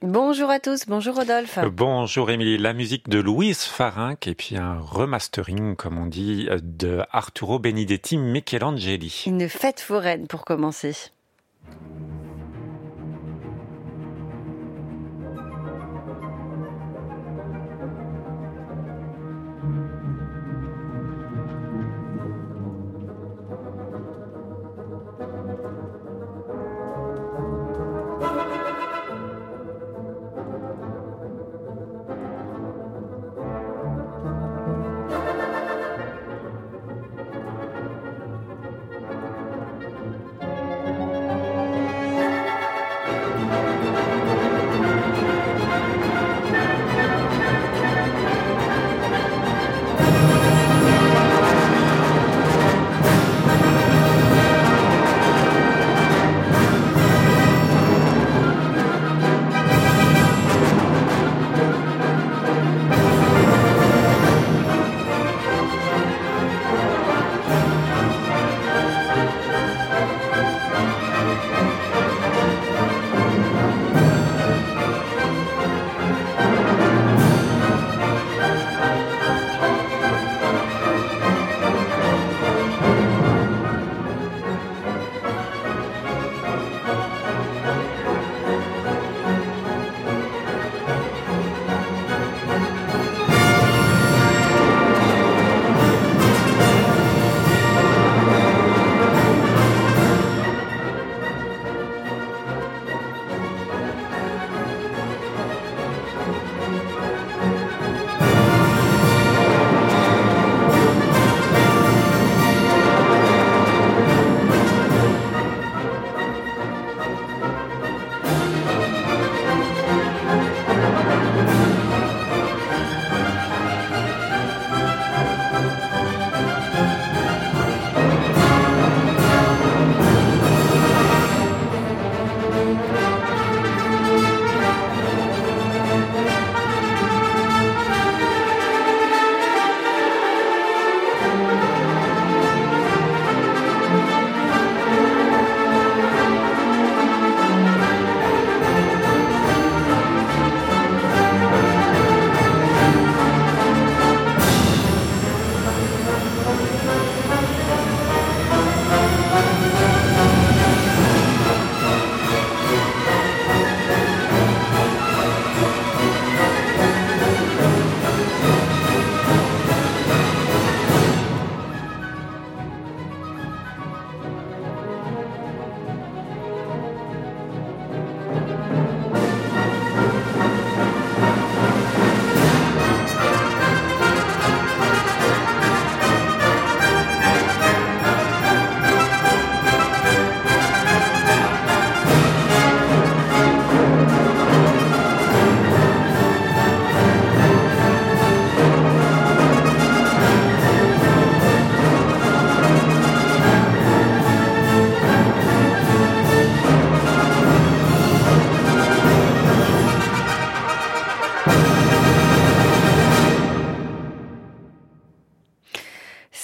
Bonjour à tous, bonjour Rodolphe. Bonjour Émilie, la musique de Louise Farinck et puis un remastering, comme on dit, de Arturo Benedetti Michelangeli. Une fête foraine pour commencer.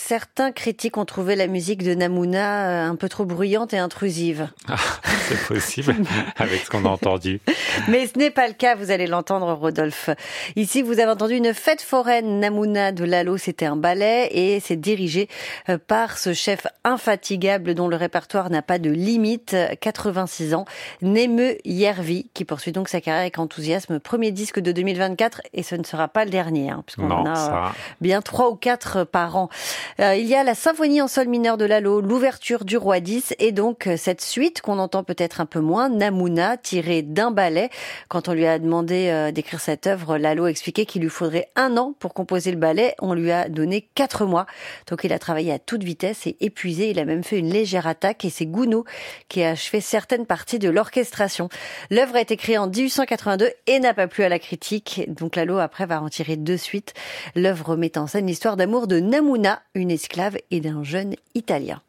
Certains critiques ont trouvé la musique de Namuna euh, un peu trop bruyante et intrusive. Ah, c'est possible, avec ce qu'on a entendu. Mais ce n'est pas le cas, vous allez l'entendre, Rodolphe. Ici, vous avez entendu une fête foraine Namuna de Lalo, c'était un ballet et c'est dirigé euh, par ce chef infatigable dont le répertoire n'a pas de limite, 86 ans, Neme Yervi, qui poursuit donc sa carrière avec enthousiasme. Premier disque de 2024 et ce ne sera pas le dernier, hein, puisqu'on en a bien trois ou quatre par an. Euh, il y a la symphonie en sol mineur de Lalo, l'ouverture du roi 10 et donc euh, cette suite qu'on entend peut-être un peu moins, Namuna, tirée d'un ballet. Quand on lui a demandé euh, d'écrire cette œuvre, Lalo expliquait qu'il lui faudrait un an pour composer le ballet. On lui a donné quatre mois. Donc il a travaillé à toute vitesse et épuisé. Il a même fait une légère attaque et c'est Gounod qui a achevé certaines parties de l'orchestration. L'œuvre a été créée en 1882 et n'a pas plu à la critique. Donc Lalo après va en tirer deux suites. L'œuvre met en scène l'histoire d'amour de Namuna, esclave et d'un jeune Italien.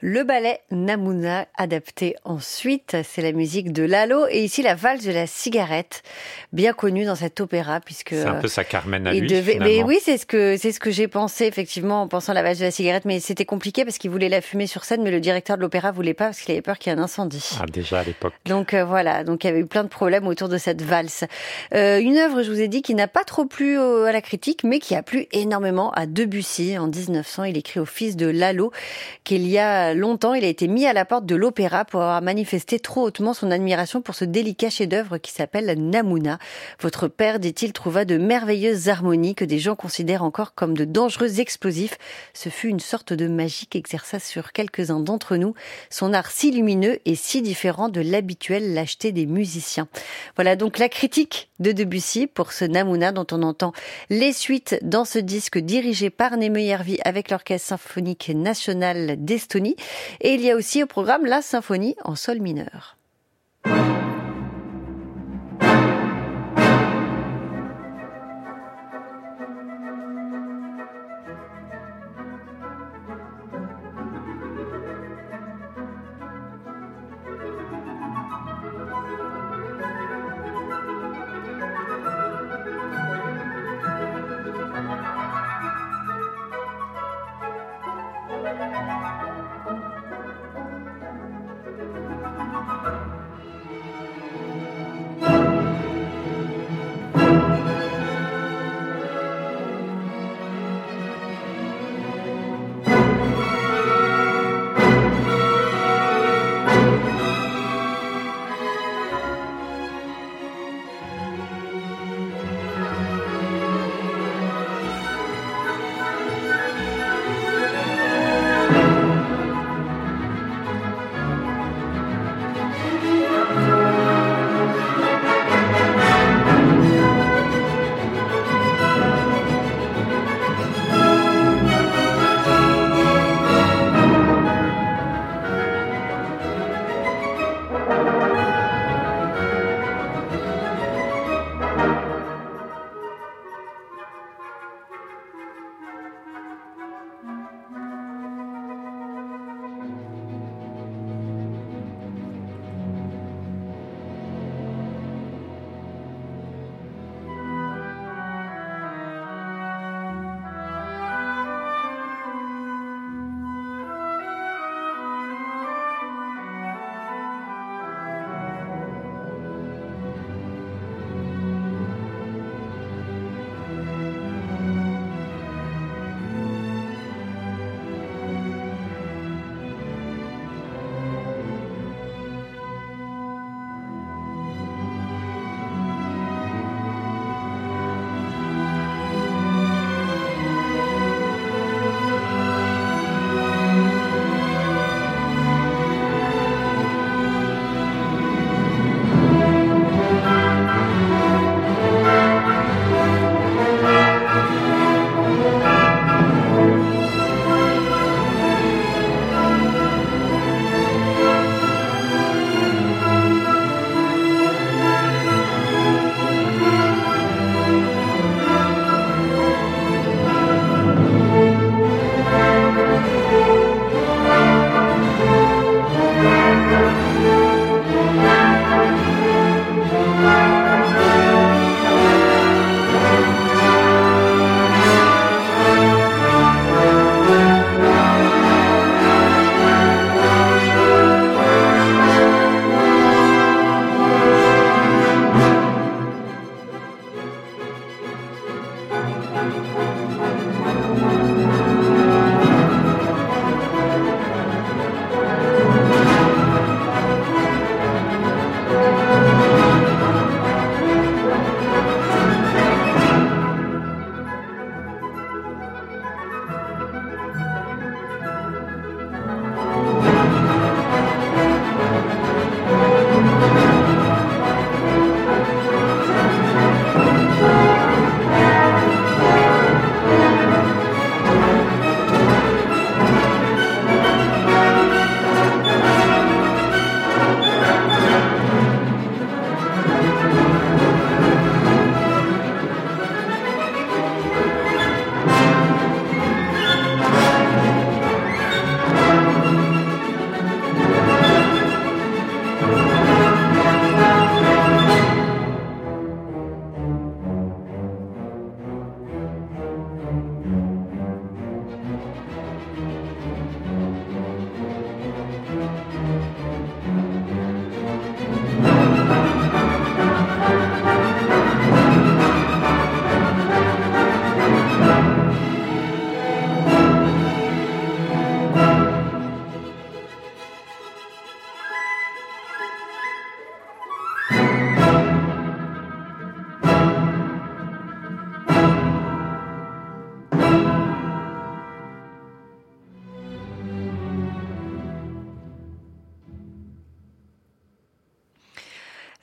Le ballet Namuna adapté ensuite, c'est la musique de Lalo et ici la valse de la cigarette, bien connue dans cet opéra puisque c'est un peu sa Carmen à lui. devait... Mais oui, c'est ce que c'est ce que j'ai pensé effectivement en pensant à la valse de la cigarette, mais c'était compliqué parce qu'il voulait la fumer sur scène, mais le directeur de l'opéra voulait pas parce qu'il avait peur qu'il y ait un incendie. Ah déjà à l'époque. Donc euh, voilà, donc il y avait eu plein de problèmes autour de cette valse. Euh, une œuvre, je vous ai dit, qui n'a pas trop plu à la critique, mais qui a plu énormément à Debussy en 1900. Il écrit au fils de Lalo qu'il y a longtemps, il a été mis à la porte de l'opéra pour avoir manifesté trop hautement son admiration pour ce délicat chef-d'œuvre qui s'appelle Namuna. Votre père, dit-il, trouva de merveilleuses harmonies que des gens considèrent encore comme de dangereux explosifs. Ce fut une sorte de magie qu'exerça sur quelques-uns d'entre nous son art si lumineux et si différent de l'habituelle lâcheté des musiciens. Voilà donc la critique de Debussy pour ce Namuna dont on entend les suites dans ce disque dirigé par Nemeyervi avec l'Orchestre symphonique national d'Estonie. Et il y a aussi au programme la symphonie en sol mineur.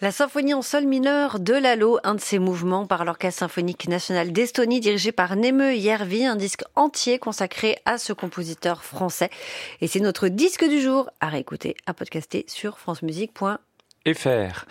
La symphonie en sol mineur de Lalo, un de ses mouvements par l'Orchestre symphonique national d'Estonie dirigé par Neme Järvi, un disque entier consacré à ce compositeur français. Et c'est notre disque du jour à réécouter, à podcaster sur francemusique.fr.